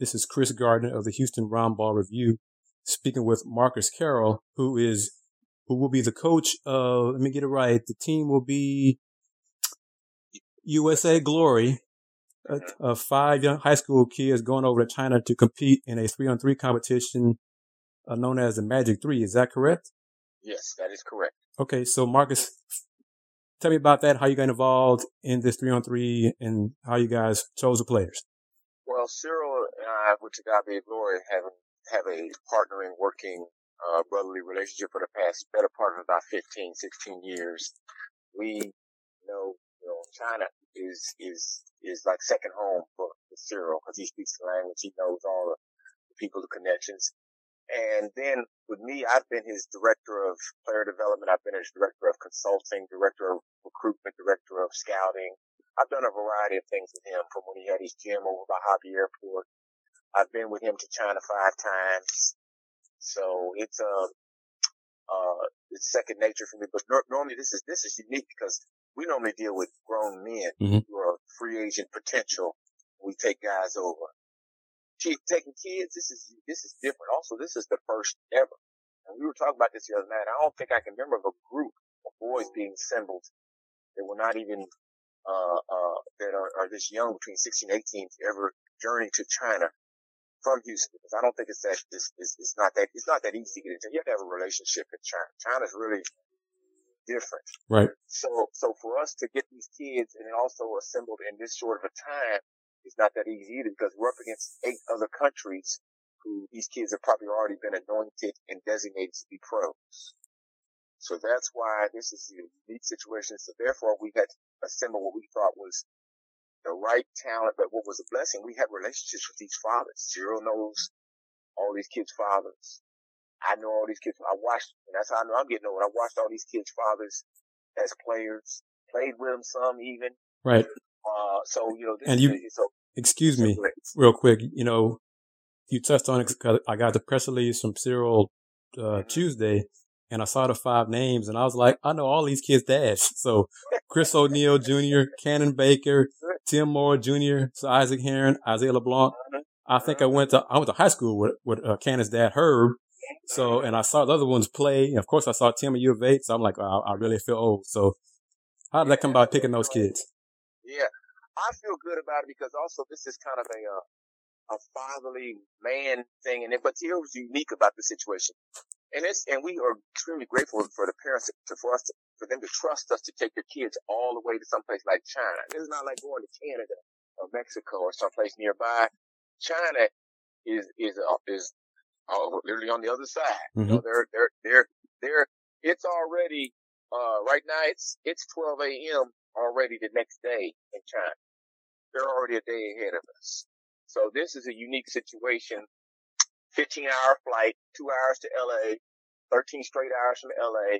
This is Chris Gardner of the Houston Round Ball Review, speaking with Marcus Carroll, who is who will be the coach of. Let me get it right. The team will be USA Glory, of five young high school kids going over to China to compete in a three-on-three competition uh, known as the Magic Three. Is that correct? Yes, that is correct. Okay, so Marcus, tell me about that. How you got involved in this three-on-three, and how you guys chose the players. Well, Cyril I, with to God be glory, have have a partnering, working, uh, brotherly relationship for the past better part of about 15, 16 years. We know, you know, China is is is like second home for, for Cyril because he speaks the language, he knows all the people, the connections. And then with me, I've been his director of player development. I've been his director of consulting, director of recruitment, director of scouting. I've done a variety of things with him from when he had his gym over by Hobby Airport. I've been with him to China five times. So it's, uh, uh, it's second nature for me. But no- normally this is, this is unique because we normally deal with grown men Mhm. who are free agent potential. We take guys over. Ki- Taking kids, this is this is different. Also, this is the first ever. And we were talking about this the other night. I don't think I can remember of a group of boys being assembled that were not even uh uh that are, are this young between 16 and 18 to ever journey to China from Houston. Because I don't think it's that it's, it's, it's not that it's not that easy to get into. You have to have a relationship in China. China's really different. Right. So, so for us to get these kids and also assembled in this short of a time is not that easy either because we're up against eight other countries who these kids have probably already been anointed and designated to be pros. So that's why this is a unique situation. So therefore we had to assemble what we thought was the right talent, but what was a blessing, we had relationships with these fathers. Cyril knows all these kids' fathers. I know all these kids. I watched, and that's how I know I'm getting old. I watched all these kids' fathers as players, played with them some even. Right. Uh, so you know, this And you- a- so Excuse me, so- real quick. You know, you touched on it I got the press release from Cyril uh, Tuesday, and I saw the five names, and I was like, I know all these kids' dads. So Chris O'Neal Jr., Cannon Baker, Tim Moore Jr., so Isaac Heron, Isaiah LeBlanc. I think I went to I went to high school with with uh, Cannon's dad Herb. So and I saw the other ones play. And of course, I saw Tim at U of H. So I'm like, oh, I really feel old. So how did that come about picking those kids? Yeah, I feel good about it because also this is kind of a uh, a fatherly man thing, and it, but here was unique about the situation, and it's and we are extremely grateful for the parents to, for us to, for them to trust us to take their kids all the way to someplace like China. This is not like going to Canada or Mexico or someplace nearby. China is is uh, is uh, literally on the other side. You know, they're they're they're they're it's already uh right now it's it's 12 a.m. already the next day in China. They're already a day ahead of us. So this is a unique situation. 15 hour flight, two hours to LA, 13 straight hours from LA.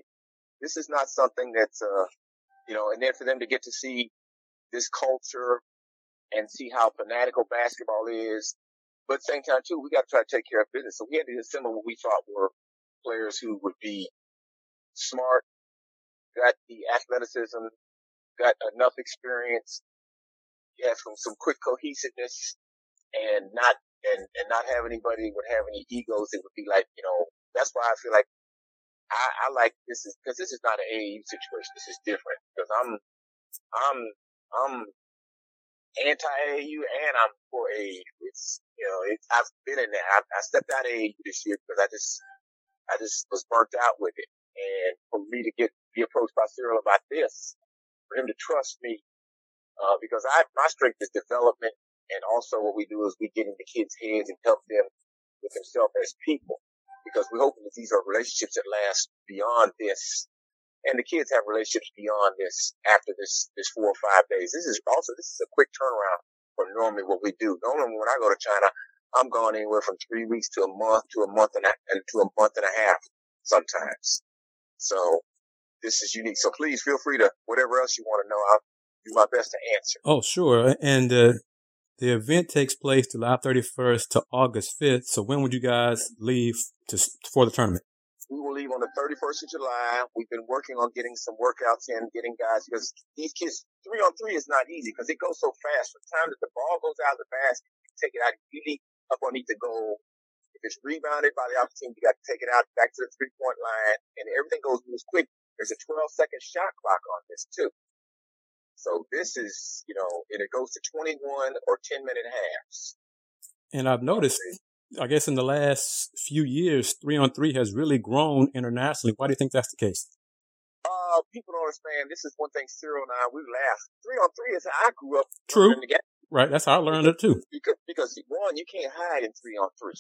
This is not something that's, uh, you know, and then for them to get to see this culture and see how fanatical basketball is. But at the same time too, we got to try to take care of business. So we had to assemble what we thought were players who would be smart, got the athleticism, got enough experience, have some, some quick cohesiveness and not, and, and not have anybody would have any egos that would be like, you know, that's why I feel like I, I like this is, cause this is not an AAU situation. This is different because I'm, I'm, I'm anti-AAU and I'm for AAU. It's, you know, I've been in there. I, I stepped out of AAU this year because I just, I just was burnt out with it. And for me to get, be approached by Cyril about this, for him to trust me, uh, because I, my strength is development. And also what we do is we get into kids' heads and help them with themselves as people. Because we're hoping that these are relationships that last beyond this. And the kids have relationships beyond this after this, this four or five days. This is also, this is a quick turnaround from normally what we do. Normally when I go to China, I'm gone anywhere from three weeks to a month to a month and a, and to a month and a half sometimes. So this is unique. So please feel free to whatever else you want to know. I'll do my best to answer. Oh, sure. And uh, the event takes place July 31st to August 5th. So when would you guys leave to for the tournament? We will leave on the 31st of July. We've been working on getting some workouts in, getting guys because these kids three on three is not easy because it goes so fast. From the time that the ball goes out of the basket, you take it out immediately up underneath the goal. If it's rebounded by the opposite team, you got to take it out back to the three point line, and everything goes moves quick. There's a 12 second shot clock on this too. So this is, you know, and it goes to 21 or 10 minute halves. And I've noticed, I guess in the last few years, three on three has really grown internationally. Why do you think that's the case? Uh, people don't understand. This is one thing Cyril and I, we laugh. Three on three is how I grew up. True. Right. That's how I learned it too. Because, because one, you can't hide in three on three.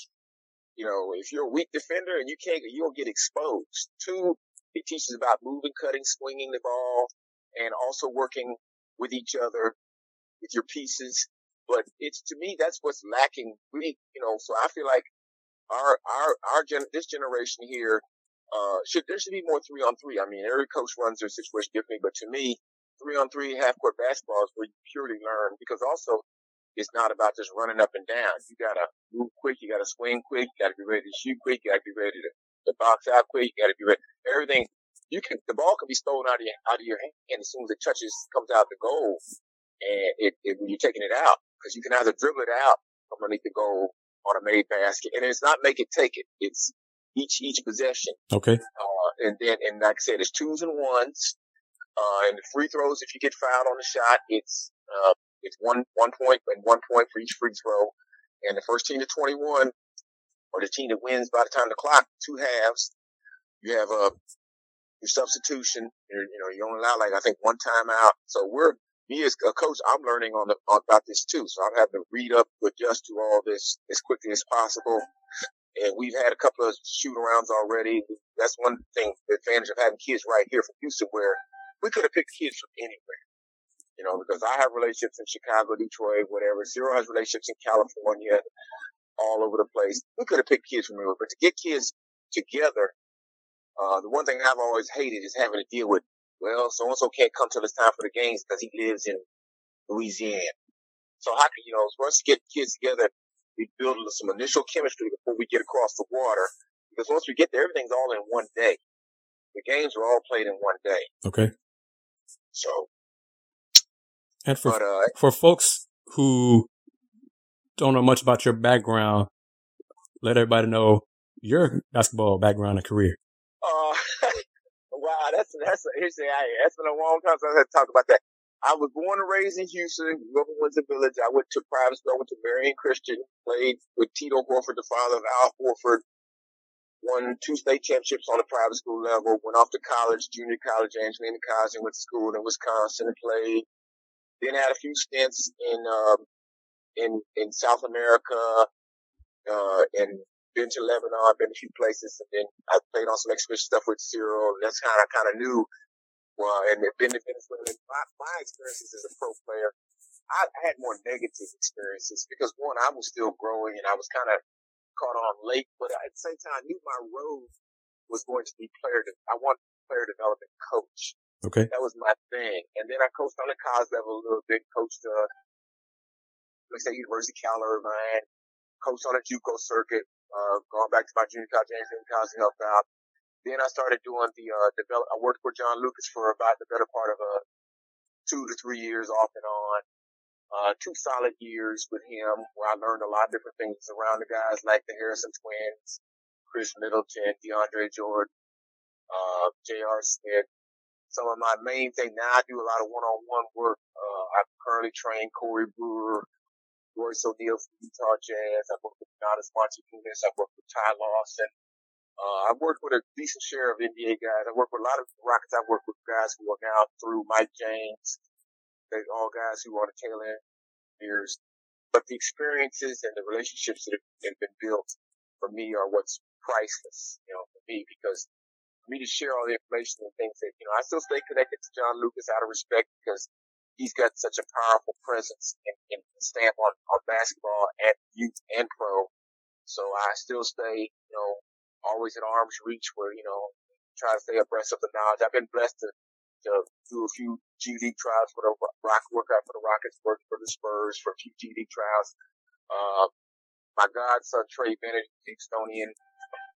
You know, if you're a weak defender and you can't, you'll get exposed. Two, it teaches about moving, cutting, swinging the ball, and also working with each other, with your pieces. But it's to me that's what's lacking. We, you know, so I feel like our our our gen this generation here uh should there should be more three on three. I mean, every coach runs their situation differently, but to me, three on three half court basketball is where you purely learn because also it's not about just running up and down. You gotta move quick, you gotta swing quick, you gotta be ready to shoot quick, you gotta be ready to, to box out quick, you gotta be ready. Everything you can the ball can be stolen out of your out of your hand as soon as it touches comes out the goal, and it, it when you're taking it out because you can either dribble it out underneath the goal on a made basket, and it's not make it take it. It's each each possession. Okay. Uh, and then and like I said, it's twos and ones. Uh, and the free throws, if you get fouled on the shot, it's uh, it's one one point and one point for each free throw. And the first team to 21, or the team that wins by the time the clock, two halves, you have a your substitution. You're, you know, you only allow like I think one timeout. So we're me as a coach, I'm learning on, the, on about this too. So I'm having to read up, adjust to all this as quickly as possible. And we've had a couple of shoot arounds already. That's one thing, the advantage of having kids right here from Houston where we could have picked kids from anywhere. You know, because I have relationships in Chicago, Detroit, whatever. Cyril has relationships in California, all over the place. We could have picked kids from anywhere, but to get kids together uh, the one thing I've always hated is having to deal with, well, so and so can't come till it's time for the games because he lives in Louisiana. So how can, you know, for us to get kids together, we build some initial chemistry before we get across the water. Because once we get there, everything's all in one day. The games are all played in one day. Okay. So. And for, but, uh, for folks who don't know much about your background, let everybody know your basketball background and career. Uh, wow, that's that's the that's been a long time since I had to talk about that. I was born and raised in Houston, grew up in Windsor Village. I went to private school, went to Marian Christian, played with Tito Horford, the father of Al Horford, won two state championships on the private school level, went off to college, junior college, Angelina College, and went to school in Wisconsin and played. Then had a few stints in, um, in, in South America, uh, in been to Lebanon, I've been a few places, and then I played on some exhibition stuff with Cyril, and that's kind of kind of new. Well, and been to Venezuela. My, my experiences as a pro player, I, I had more negative experiences because one, I was still growing and I was kind of caught on late, but at the same time, I knew my road was going to be player. De- I wanted player development coach. Okay. That was my thing. And then I coached on the college level a little bit, coached, uh, let's say University of Cal Irvine, coached on a JUCO circuit, uh, going back to my junior college and junior college to help out. Then I started doing the, uh, develop, I worked for John Lucas for about the better part of, uh, two to three years off and on. Uh, two solid years with him where I learned a lot of different things around the guys like the Harrison twins, Khris Middleton, DeAndre Jordan, uh, J.R. Smith. Some of my main thing now I do a lot of one-on-one work. Uh, I currently train Corey Brewer, Royce O'Neale from Utah Jazz. I've worked with Giannis Antetokounmpo. I've worked with Ty Lawson. Uh, I've worked with a decent share of NBA guys. I work with a lot of Rockets. I've worked with guys who are now through Mike James. They're all guys who are on the tail end years. But the experiences and the relationships that have been built for me are what's priceless, you know, for me because for me to share all the information and things that, you know, I still stay connected to John Lucas out of respect because he's got such a powerful presence and, and stamp on, on basketball at youth and pro. So I still stay, you know, always at arm's reach where, you know, try to stay abreast of the knowledge. I've been blessed to, to do a few G League trials for the Rock, work out for the Rockets, work for the Spurs for a few G League trials. Uh, my godson Trey Bennett, Estonian,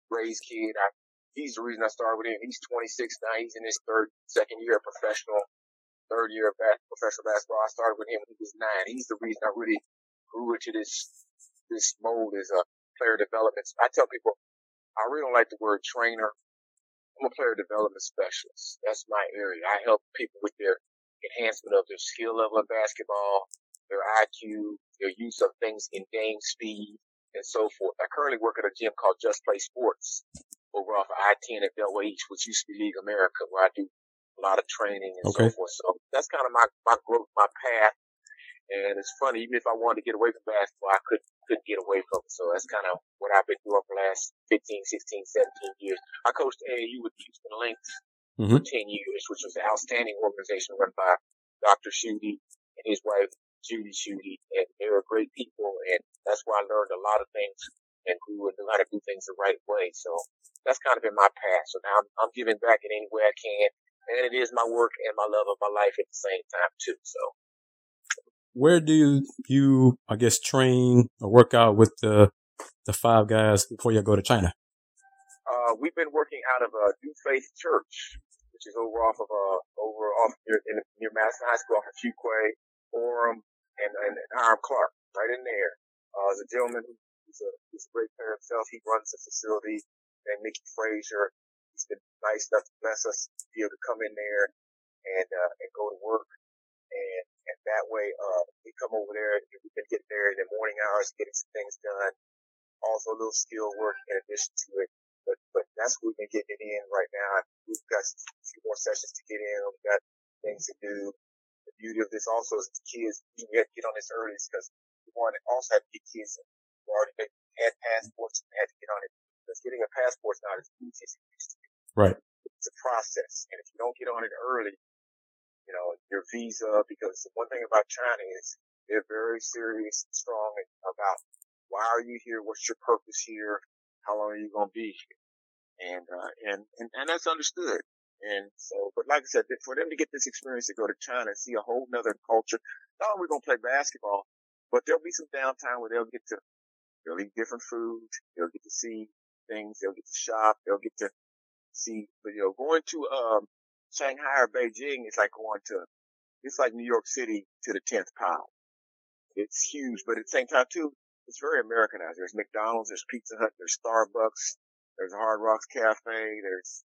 Ray's kid. I, he's the reason I started with him. He's 26 now. He's in his third, second year of professional third year of bas- professional basketball. I started with him when he was nine. He's the reason I really grew into this this mold as a player development. I tell people, I really don't like the word trainer. I'm a player development specialist. That's my area. I help people with their enhancement of their skill level in basketball, their IQ, their use of things in game speed, and so forth. I currently work at a gym called Just Play Sports over off of I-10 at Delaware East, which used to be League America, where I do a lot of training and okay. so forth. So that's kind of my, my growth, my path. And it's funny, even if I wanted to get away from basketball, I couldn't, couldn't get away from it. So that's kind of what I've been doing for the last 15, 16, 17 years. I coached AAU with Houston Lynx mm-hmm. for 10 years, which was an outstanding organization run by Dr. Schutte and his wife, Judy Schutte. And they were great people. And that's where I learned a lot of things and grew and knew how to do things the right way. So that's kind of been my path. So now I'm, I'm giving back in any way I can and it is my work and my love of my life at the same time too. So, where do you, you I guess, train or work out with the the five guys before you go to China? Uh, we've been working out of a New Faith Church, which is over off of uh over off near in, near Madison High School off of Fuqua, Orem, and and, and Hiram Clark, right in there. Uh, there's a gentleman who's a he's a great player himself. He runs the facility, and Mickey Frazier nice enough to bless us to be able to come in there and uh, and go to work. And and that way, uh, we come over there and we can get there in the morning hours, getting some things done. Also, a little skill work in addition to it. But but that's what we've been getting in right now. We've got a few more sessions to get in. We've got things to do. The beauty of this also is the kids. We have to get on this early because we want to also have to get kids who already had passports and had to get on it. Because getting a passport is not as easy as it used to. Right. It's a process. And if you don't get on it early, you know, your visa, because one thing about China is they're very serious and strong about why are you here? What's your purpose here? How long are you going to be here? And, uh, and, and, and that's understood. And so, but like I said, for them to get this experience to go to China and see a whole nother culture, not only we going to play basketball, but there'll be some downtime where they'll get to, they'll eat different food. They'll get to see things. They'll get to shop. They'll get to see, but you know, going to, um, Shanghai or Beijing is like going to, it's like New York City to the 10th power. It's huge, but at the same time too, it's very Americanized. There's McDonald's, there's Pizza Hut, there's Starbucks, there's Hard Rocks Cafe, there's,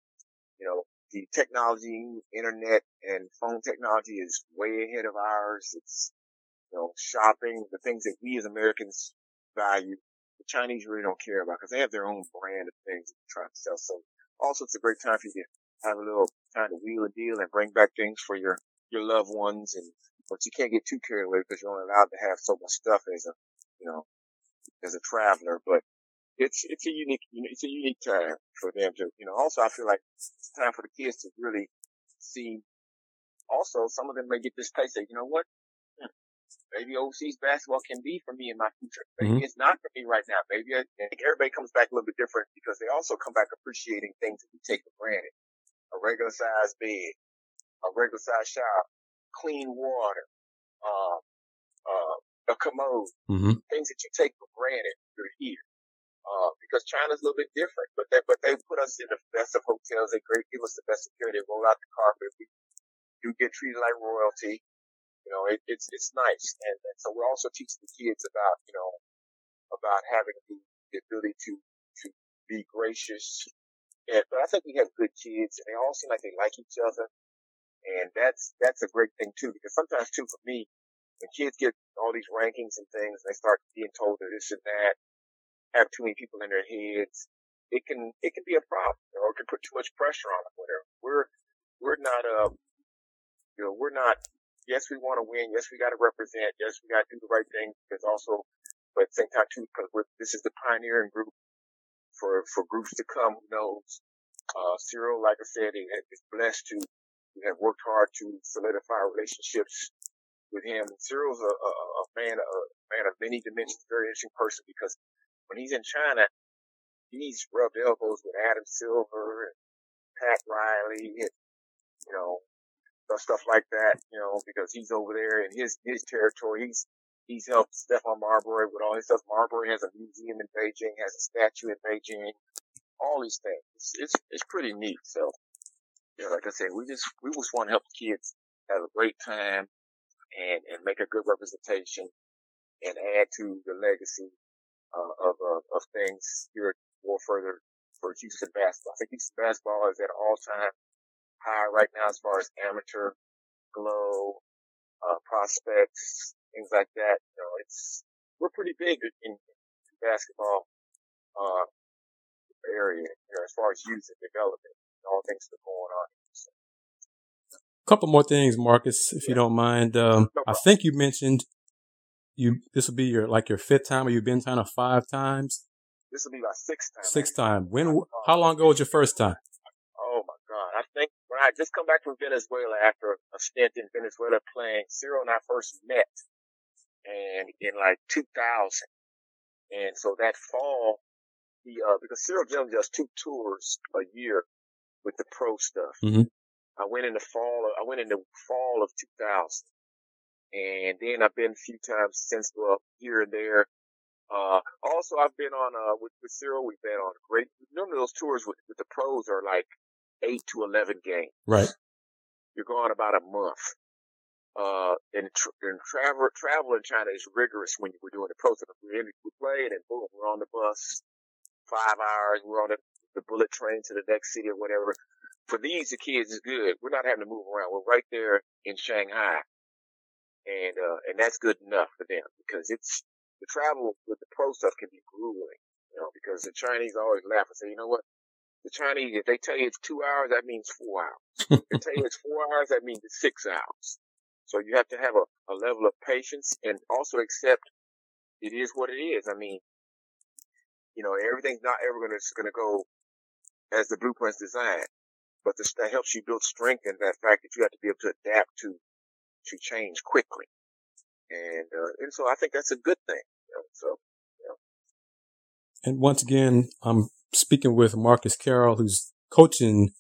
you know, the technology, internet and phone technology is way ahead of ours. It's, you know, shopping, the things that we as Americans value, the Chinese really don't care about because they have their own brand of things they're trying to sell. So also it's a great time for you to have a little time to wheel and deal and bring back things for your, your loved ones and, but you can't get too carried away because you're only allowed to have so much stuff as a, you know, as a traveler, but it's, it's a unique, it's a unique time for them to, you know, also I feel like it's time for the kids to really see also some of them may get this taste that, you know what? Maybe overseas basketball can be for me in my future. Maybe mm-hmm. it's not for me right now. Maybe I, everybody comes back a little bit different because they also come back appreciating things that we take for granted. A regular size bed, a regular size shower, clean water, uh, uh, a commode, mm-hmm. things that you take for granted you're here. Uh, because China's a little bit different, but they, but they put us in the best of hotels. They great, give us the best security. They roll out the carpet. We do get treated like royalty. You know, it, it's it's nice, and, and so we're also teaching the kids about you know about having the, the ability to to be gracious. And, but I think we have good kids, and they all seem like they like each other, and that's that's a great thing too. Because sometimes too, for me, when kids get all these rankings and things, and they start being told that this and that, have too many people in their heads, it can it can be a problem, or it can put too much pressure on them. Whatever. We're we're not uh you know we're not yes, we want to win. Yes, we got to represent. Yes, we got to do the right thing because also, but at the same time too, because this is the pioneering group for, for groups to come. Who knows? Uh, Cyril, like I said, is blessed to have worked hard to solidify relationships with him. And Cyril's a, a, a man, a man of many dimensions, very interesting person because when he's in China, he's rubbed elbows with Adam Silver and Pat Riley and, you know, stuff like that, you know, because he's over there in his, his territory. He's, he's helped Stephon Marbury with all his stuff. Marbury has a museum in Beijing, has a statue in Beijing, all these things. It's, it's, it's pretty neat. So, know, like I said, we just, we just want to help the kids have a great time and, and make a good representation and add to the legacy uh, of uh, of things here more further for Houston basketball. I think Houston basketball is at all time high right now as far as amateur glow, uh, prospects, things like that. You know, it's we're pretty big in, basketball uh, area you know, as far as youth and development, and all things that are going on. So, A couple more things, Marcus, if you don't mind. Um, No I think you mentioned you this will be your like your fifth time, or you've been kind of five times, this will be my sixth time. sixth time. When? How long ago was your first time? I I just come back from Venezuela after a stint in Venezuela playing, Cyril and I first met and in like 2000. And so that fall, he, uh, because Cyril Jim does two tours a year with the pro stuff. Mhm. I went in the fall, I went in the fall of 2000. And then I've been a few times since, well, here and there. Uh, also I've been on, uh, with, with Cyril, we've been on great, normally those tours with, with the pros are like eight to 11 games. Right. You're gone about a month. Uh, and, tr- and travel, travel in China is rigorous when you were doing the pro stuff. We, we play and boom, we're on the bus. Five hours, we're on the, the bullet train to the next city or whatever. For these, the kids is good. We're not having to move around. We're right there in Shanghai. And, uh, and that's good enough for them because it's, the travel with the pro stuff can be grueling, you know, because the Chinese always laugh and say, you know what? The Chinese, if they tell you it's two hours, that means four hours. If they tell you it's four hours, that means it's six hours. So you have to have a, a level of patience and also accept it is what it is. I mean, you know, everything's not ever gonna, gonna go as the blueprint's designed, but this, that helps you build strength in that fact that you have to be able to adapt to, to change quickly. And, uh, and so I think that's a good thing. You know, so And once again, I'm speaking with Marcus Carroll, who's coaching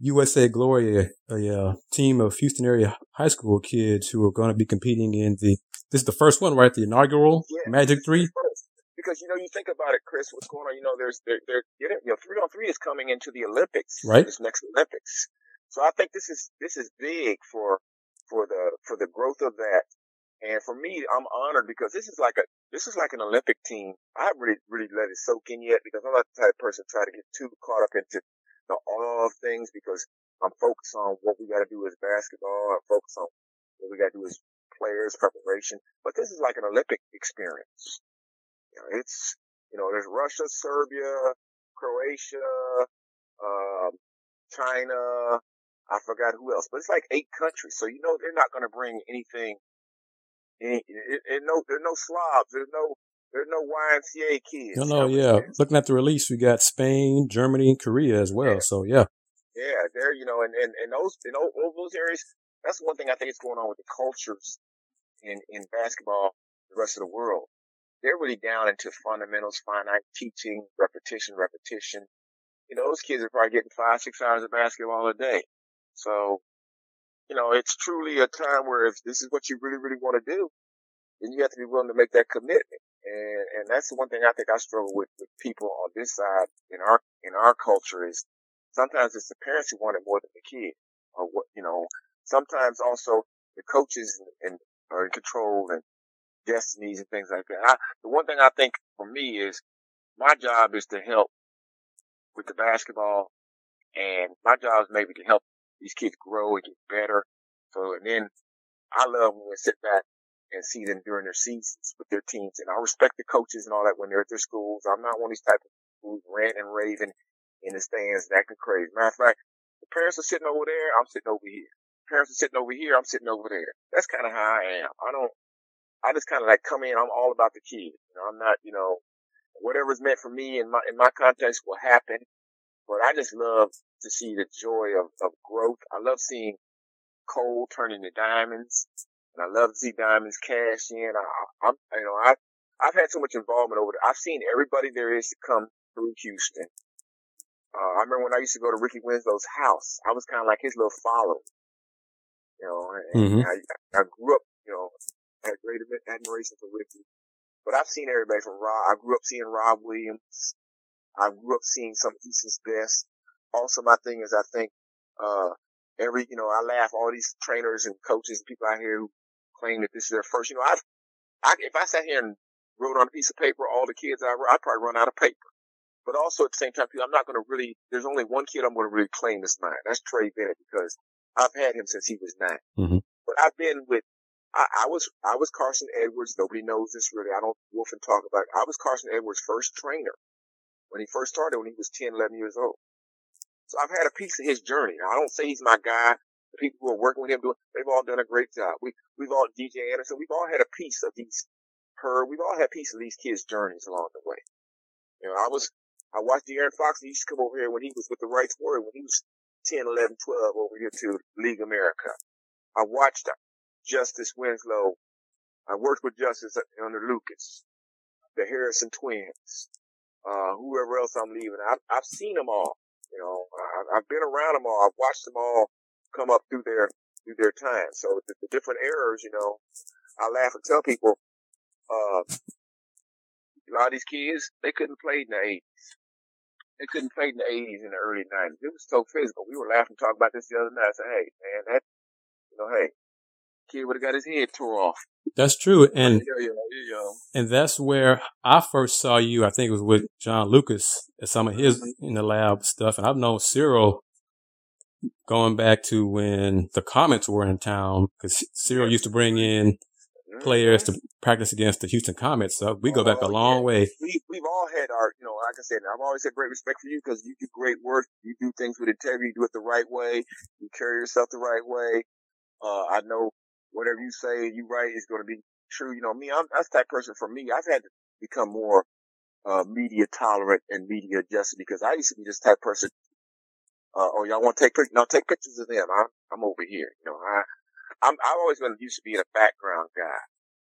USA Glory, a, a, uh, team of Houston area high school kids who are going to be competing in the. This is the first one, right? The inaugural Yeah. Magic Three. because you know you think about it, Chris. What's going on? You know, there's there there you know three on three is coming into the Olympics, Right. This next Olympics. So I think this is this is big for for the for the growth of that. And for me, I'm honored because this is like a this is like an Olympic team. I really really let it soak in yet because I'm not the type of person to try to get too caught up into awe of things because I'm focused on what we got to do as basketball. I'm focused on what we got to do as players preparation. But this is like an Olympic experience. You know, it's, you know, there's Russia, Serbia, Croatia, um, China. I forgot who else, but it's like eight countries. So, you know, they're not going to bring anything. It, no, there's no slobs. There's no, there's no YMCA kids. No, no, yeah. Looking at the release, we got Spain, Germany, and Korea as well. So yeah, Yeah, there, you know, and, and, and those, in all, all those areas, that's one thing I think is going on with the cultures in, in basketball, the rest of the world. They're really down into fundamentals, finite teaching, repetition, repetition. You know, those kids are probably getting five, six hours of basketball a day. So, you know, it's truly a time where if this is what you really, really want to do, then you have to be willing to make that commitment. And, and that's the one thing I think I struggle with, with people on this side in our, in our culture is sometimes it's the parents who want it more than the kid or what, you know, sometimes also the coaches and, are in control and destinies and things like that. I, the one thing I think for me is my job is to help with the basketball and my job is maybe to help these kids grow and get better. So, and then I love when we sit back and see them during their seasons with their teams. And I respect the coaches and all that when they're at their schools. I'm not one of these type of who's ranting and raving in the stands and acting crazy. Matter of fact, the parents are sitting over there, I'm sitting over here. Parents are sitting over here, I'm sitting over there. That's kind of how I am. I don't, I just kind of like come in, I'm all about the kids. You know, I'm not, you know, whatever's meant for me in my, in my context will happen. But I just love to see the joy of, of growth. I love seeing coal turn into diamonds. And I love to see diamonds cash in. I, I'm, you know, I, I've had so much involvement over there. I've seen everybody there is to come through Houston. Uh, I remember when I used to go to Ricky Winslow's house. I was kind of like his little follower. You know, and Mhm. I, I grew up, you know, had great admiration for Ricky. But I've seen everybody from Rob. I grew up seeing Rob Williams. I grew up seeing some of Houston's best. Also, my thing is, I think, uh, every, you know, I laugh all these trainers and coaches and people out here who claim that this is their first, you know, I've, I, if I sat here and wrote on a piece of paper all the kids I I'd probably run out of paper. But also at the same time, I'm not going to really, there's only one kid I'm going to really claim as mine. That's Trey Bennett because I've had him since he was 9 mm-hmm. But I've been with, I, I, was, I was Carson Edwards. Nobody knows this really. I don't wolf and talk about it. I was Carson Edwards' first trainer when he first started when he was 10, 11 years old. So I've had a piece of his journey. Now, I don't say he's my guy. The people who are working with him doing, they've all done a great job. We, we've all, DJ Anderson, we've all had a piece of these, her, we've all had a piece of these kids' journeys along the way. You know, I was, I watched De'Aaron Fox. He used to come over here when he was with the Rights Warrior, when he was 10, 11, 12 over here to League America. I watched Justice Winslow. I worked with Justice under Lucas, the Harrison twins, uh, whoever else I'm leaving. I've, I've seen them all. You know, I, I've been around them all. I've watched them all come up through their, through their time. So the, the different errors, you know, I laugh and tell people, uh, a lot of these kids, they couldn't play in the 80s. They couldn't play in the 80s and the early 90s. It was so physical. We were laughing, talking about this the other night. I said, hey, man, that, you know, hey, kid would have got his head tore off. That's true. And, yeah. and that's where I first saw you. I think it was with John Lucas at some of his Mm-hmm. in the lab stuff. And I've known Cyril going back to when the Comets were in town because Cyril used to bring in players to practice against the Houston Comets. So we go back a Oh, long yeah. way. we we've all had our you know like I said I've always had great respect for you because you do great work you do things with integrity you do it the right way you carry yourself the right way uh I know whatever you say you write is going to be true. You know me I'm that's type person for me. I've had to become more uh media tolerant and media adjusted because I used to be this type person uh oh y'all want to take pictures no take pictures of them. I'm I'm over here. You know I I'm I've always been used to being a background guy.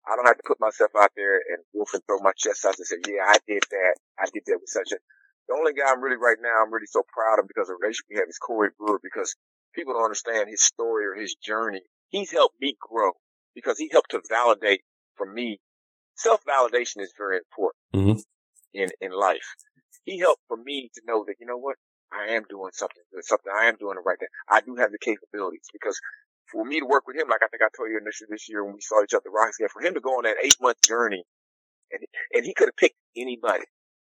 I don't have to put myself out there and wolf and throw my chest out and say, yeah, I did that. I did that with such a, the only guy I'm really right now, I'm really so proud of because of the relationship we have is Corey Brewer because people don't understand his story or his journey. He's helped me grow because he helped to validate for me. Self-validation is very important Mhm. in, in life. He helped for me to know that, you know what? I am doing something good, something I am doing the right thing. I do have the capabilities because for me to work with him, like I think I told you initially this year when we saw each other at Rockets game, for him to go on that eight month journey and, and he could have picked anybody.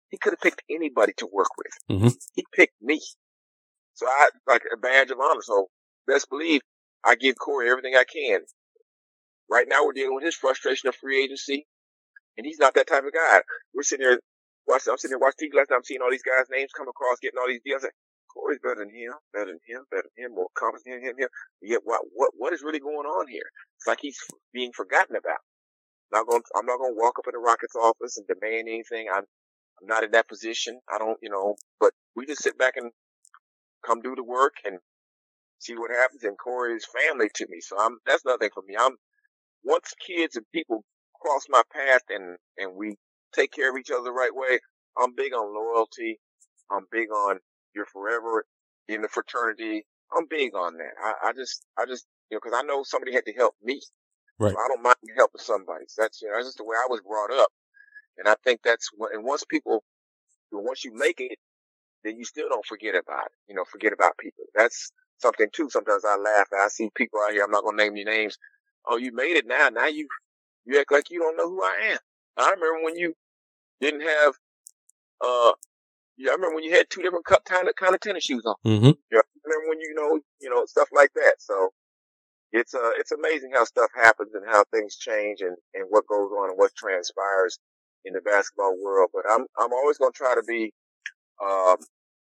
He could have picked anybody to work with. Mhm. He picked me. So I, like a badge of honor. So best believe I give Corey everything I can. Right now we're dealing with his frustration of free agency and he's not that type of guy. We're sitting here watching, I'm sitting here watching TV last night. I'm seeing all these guys' names come across, getting all these deals. Say, Corey's better than him, better than him, better than him, more competent than him, him. Yet what, what, what is really going on here? It's like he's being forgotten about. Not going, I'm not going to walk up in the Rockets office and demand anything. I'm, I'm not in that position. I don't, you know, but we just sit back and come do the work and see what happens. in Corey's family to me. So I'm, that's nothing for me. I'm, once kids and people cross my path and, and we take care of each other the right way, I'm big on loyalty. I'm big on you're forever in the fraternity. I'm big on that. I, I just, I just, you know, cause I know somebody had to help me. Right. So I don't mind helping somebody. So that's, you know, that's just the way I was brought up. And I think that's what, and once people, once you make it, then you still don't forget about it. You know, forget about people. That's something too. Sometimes I laugh. I see people out here. I'm not going to name any names. Oh, you made it now. Now you, you act like you don't know who I am. I remember when you didn't have, uh, yeah, I remember when you had two different cut kind of kind of tennis shoes on. Mm-hmm. Yeah, I remember when you know, you know, stuff like that. So it's uh, it's amazing how stuff happens and how things change and and what goes on and what transpires in the basketball world. But I'm I'm always going to try to be um,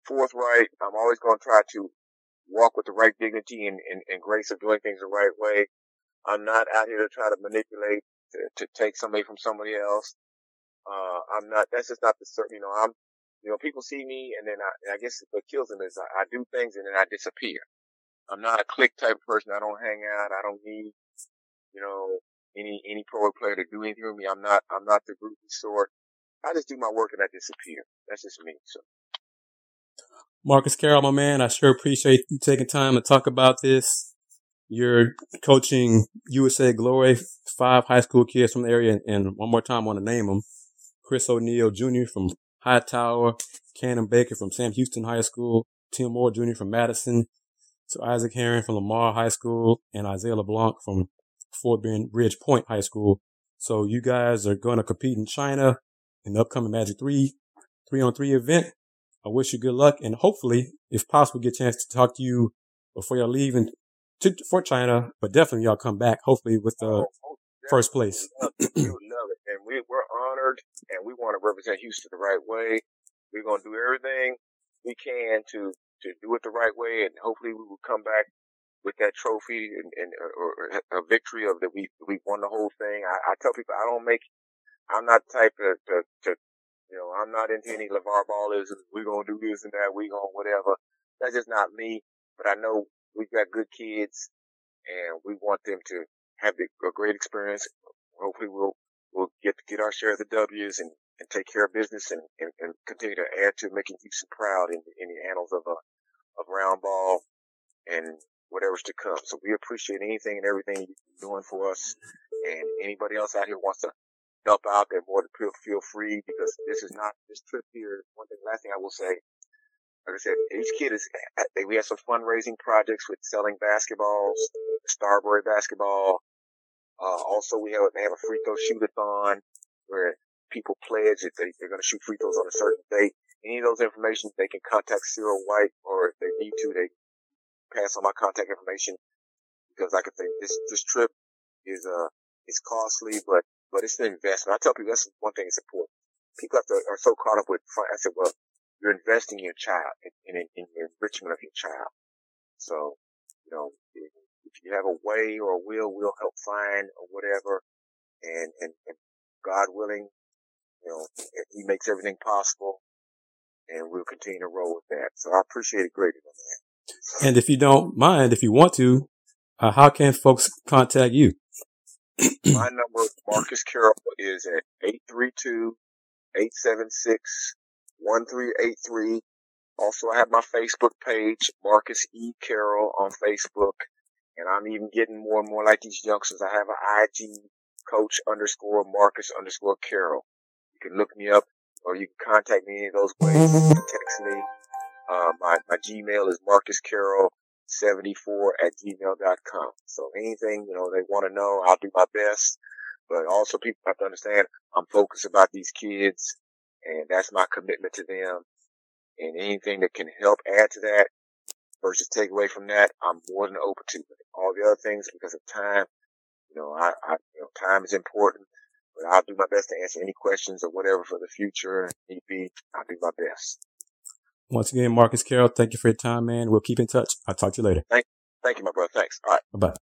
forthright. I'm always going to try to walk with the right dignity and, and, and grace of doing things the right way. I'm not out here to try to manipulate to, to take somebody from somebody else. Uh, I'm not, that's just not the certain, you know, I'm, you know, people see me and then I, I guess what kills them is I, I do things and then I disappear. I'm not a clique type of person. I don't hang out. I don't need, you know, any, any pro player to do anything with me. I'm not, I'm not the groupie sort. I just do my work and I disappear. That's just me. So. Marcus Carroll, my man, I sure appreciate you taking time to talk about this. You're coaching USA Glory, five high school kids from the area, and one more time I want to name them. Chris O'Neill Jr. from Hightower, Cannon Baker from Sam Houston High School, Tim Moore Jr. from Madison, so Isaac Herring from Lamar High School, and Isaiah LeBlanc from Fort Bend Ridge Point High School. So you guys are going to compete in China in the upcoming Magic 3 three on three event. I wish you good luck and hopefully, if possible, get a chance to talk to you before y'all leave and to, for China, but definitely y'all come back, hopefully with the oh, oh, first place. we love it. And we, we're honored and we want to represent Houston the right way. We're going to do everything we can to, to do it the right way. And hopefully we will come back with that trophy and, and uh, or, or a victory of that we, we won the whole thing. I, I tell people I don't make, I'm not the type to, to, to you know, I'm not into any LaVar Ballism. We're going to do this and that. We're going to whatever. That's just not me. But I know we've got good kids and we want them to have a great experience. Hopefully we'll, we'll get to get our share of the W's and, and take care of business and, and, and continue to add to making Houston proud in, in the annals of a, of round ball and whatever's to come. So we appreciate anything and everything you're doing for us. And anybody else out here wants to help out, they're more than feel, free because this is not, this trip here, one thing, last thing I will say, like I said, each kid is, we have some fundraising projects with selling basketballs, Starbury basketball. Uh, also we have, they have a free throw shoot-a-thon where people pledge that they, they're going to shoot free throws on a certain date. Any of those information, they can contact Cyril White or if they need to, they pass on my contact information because like I say, this, this trip is, uh, is costly, but but it's an investment. I tell people that's one thing that's important. People have to, are so caught up with, I said, well, you're investing in your child, in, in, in the enrichment of your child. So, you know, if you have a way or a will, we'll help find or whatever. And, and, and God willing, you know, he makes everything possible and we'll continue to roll with that. So I appreciate it greatly, man. And if you don't mind, if you want to, uh, how can folks contact you? My number, Marcus Carroll, is at 832-876-1383. Also, I have my Facebook page, Marcus E. Carroll on Facebook. And I'm even getting more and more like these youngsters. I have an IG coach underscore Marcus underscore Carroll. You can look me up or you can contact me any of those ways. text me. Uh, my, my Gmail is Marcus Carroll 74 at gmail.com. So anything, you know, they want to know, I'll do my best. But also people have to understand I'm focused about these kids and that's my commitment to them. And anything that can help add to that versus take away from that, I'm more than open to. All the other things because of time, you know, I, I you know, time is important, but I'll do my best to answer any questions or whatever for the future. Need be, I'll do my best. Once again, Marcus Carroll, thank you for your time, man. We'll keep in touch. I'll talk to you later. Thank, thank you, my brother. Thanks. All right. Bye bye.